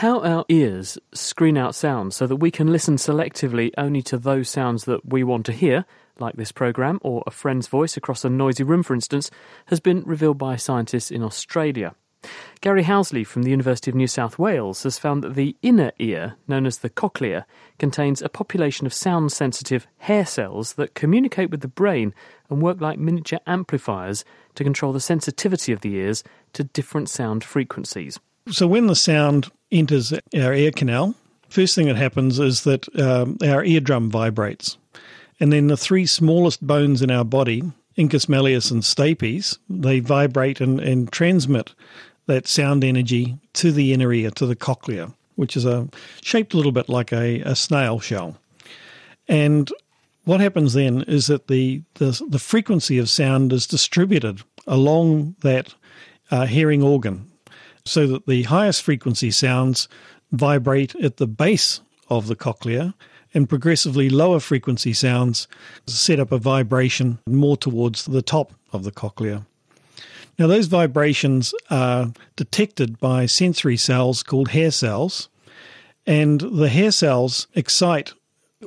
how our ears screen out sounds so that we can listen selectively only to those sounds that we want to hear, like this programme or a friend's voice across a noisy room, for instance, has been revealed by scientists in Australia. Gary Housley from the University of New South Wales has found that the inner ear, known as the cochlea, contains a population of sound sensitive hair cells that communicate with the brain and work like miniature amplifiers to control the sensitivity of the ears to different sound frequencies. So when the sound enters our ear canal, first thing that happens is that um, our eardrum vibrates. And then the three smallest bones in our body, incus malleus and stapes, they vibrate and, and transmit that sound energy to the inner ear, to the cochlea, which is a shaped a little bit like a, a snail shell. And what happens then is that the, the, the frequency of sound is distributed along that uh, hearing organ, so that the highest frequency sounds vibrate at the base of the cochlea, and progressively lower frequency sounds set up a vibration more towards the top of the cochlea. Now, those vibrations are detected by sensory cells called hair cells, and the hair cells excite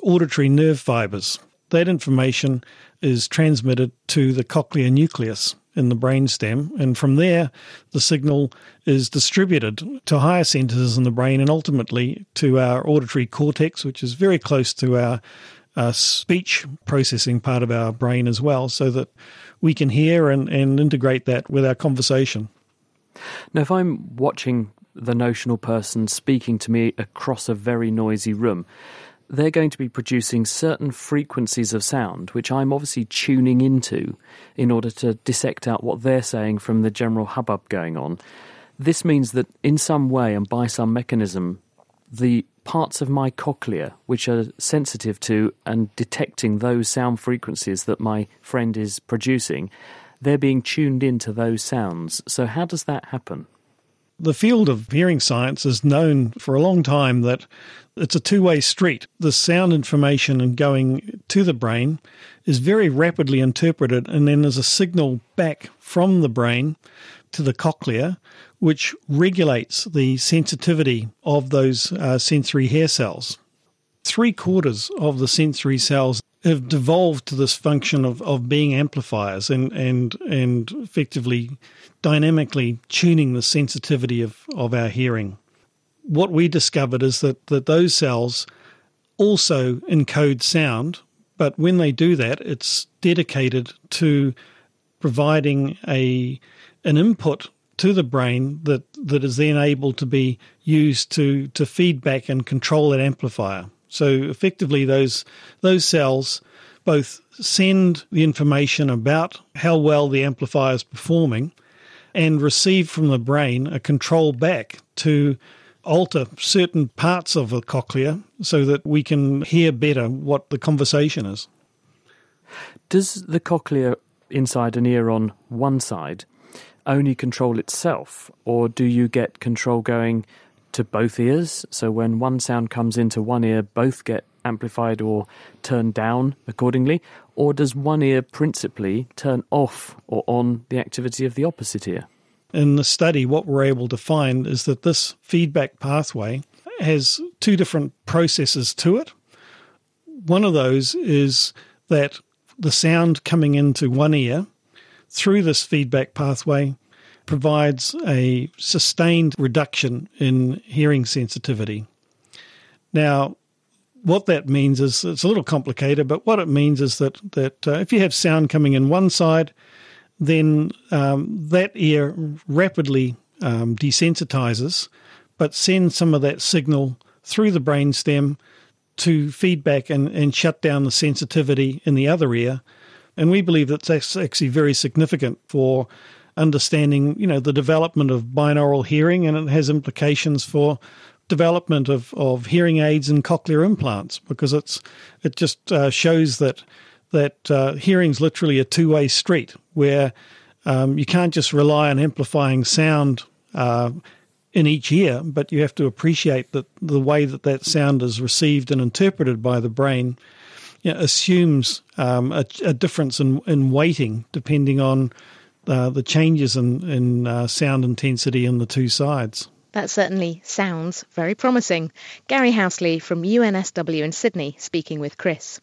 auditory nerve fibers. That information is transmitted to the cochlear nucleus in the brainstem, and from there, the signal is distributed to higher centers in the brain and ultimately to our auditory cortex, which is very close to our, our speech processing part of our brain as well, so that we can hear and, and integrate that with our conversation. Now, if I'm watching the notional person speaking to me across a very noisy room, they're going to be producing certain frequencies of sound, which I'm obviously tuning into in order to dissect out what they're saying from the general hubbub going on. This means that in some way and by some mechanism, the parts of my cochlea which are sensitive to and detecting those sound frequencies that my friend is producing, they're being tuned into those sounds. So, how does that happen? The field of hearing science has known for a long time that it's a two way street. The sound information going to the brain is very rapidly interpreted, and then there's a signal back from the brain to the cochlea, which regulates the sensitivity of those uh, sensory hair cells. Three quarters of the sensory cells have devolved to this function of, of being amplifiers and, and, and effectively dynamically tuning the sensitivity of, of our hearing. What we discovered is that, that those cells also encode sound, but when they do that, it's dedicated to providing a an input to the brain that, that is then able to be used to, to feedback and control that amplifier. So effectively, those those cells both send the information about how well the amplifier is performing, and receive from the brain a control back to alter certain parts of the cochlea so that we can hear better what the conversation is. Does the cochlea inside an ear on one side only control itself, or do you get control going to both ears? So when one sound comes into one ear, both get amplified or turned down accordingly? Or does one ear principally turn off or on the activity of the opposite ear? In the study, what we're able to find is that this feedback pathway has two different processes to it. One of those is that the sound coming into one ear through this feedback pathway provides a sustained reduction in hearing sensitivity. Now, what that means is it's a little complicated, but what it means is that that uh, if you have sound coming in one side, then um, that ear rapidly um, desensitizes, but sends some of that signal through the brainstem to feedback and, and shut down the sensitivity in the other ear and we believe that that's actually very significant for understanding, you know, the development of binaural hearing, and it has implications for development of, of hearing aids and cochlear implants because it's it just uh, shows that that uh, hearing's literally a two way street where um, you can't just rely on amplifying sound uh, in each ear, but you have to appreciate that the way that that sound is received and interpreted by the brain you know, assumes um, a, a, difference in, in weighting depending on uh, the changes in, in uh, sound intensity in the two sides. That certainly sounds very promising. Gary Housley from UNSW in Sydney speaking with Chris.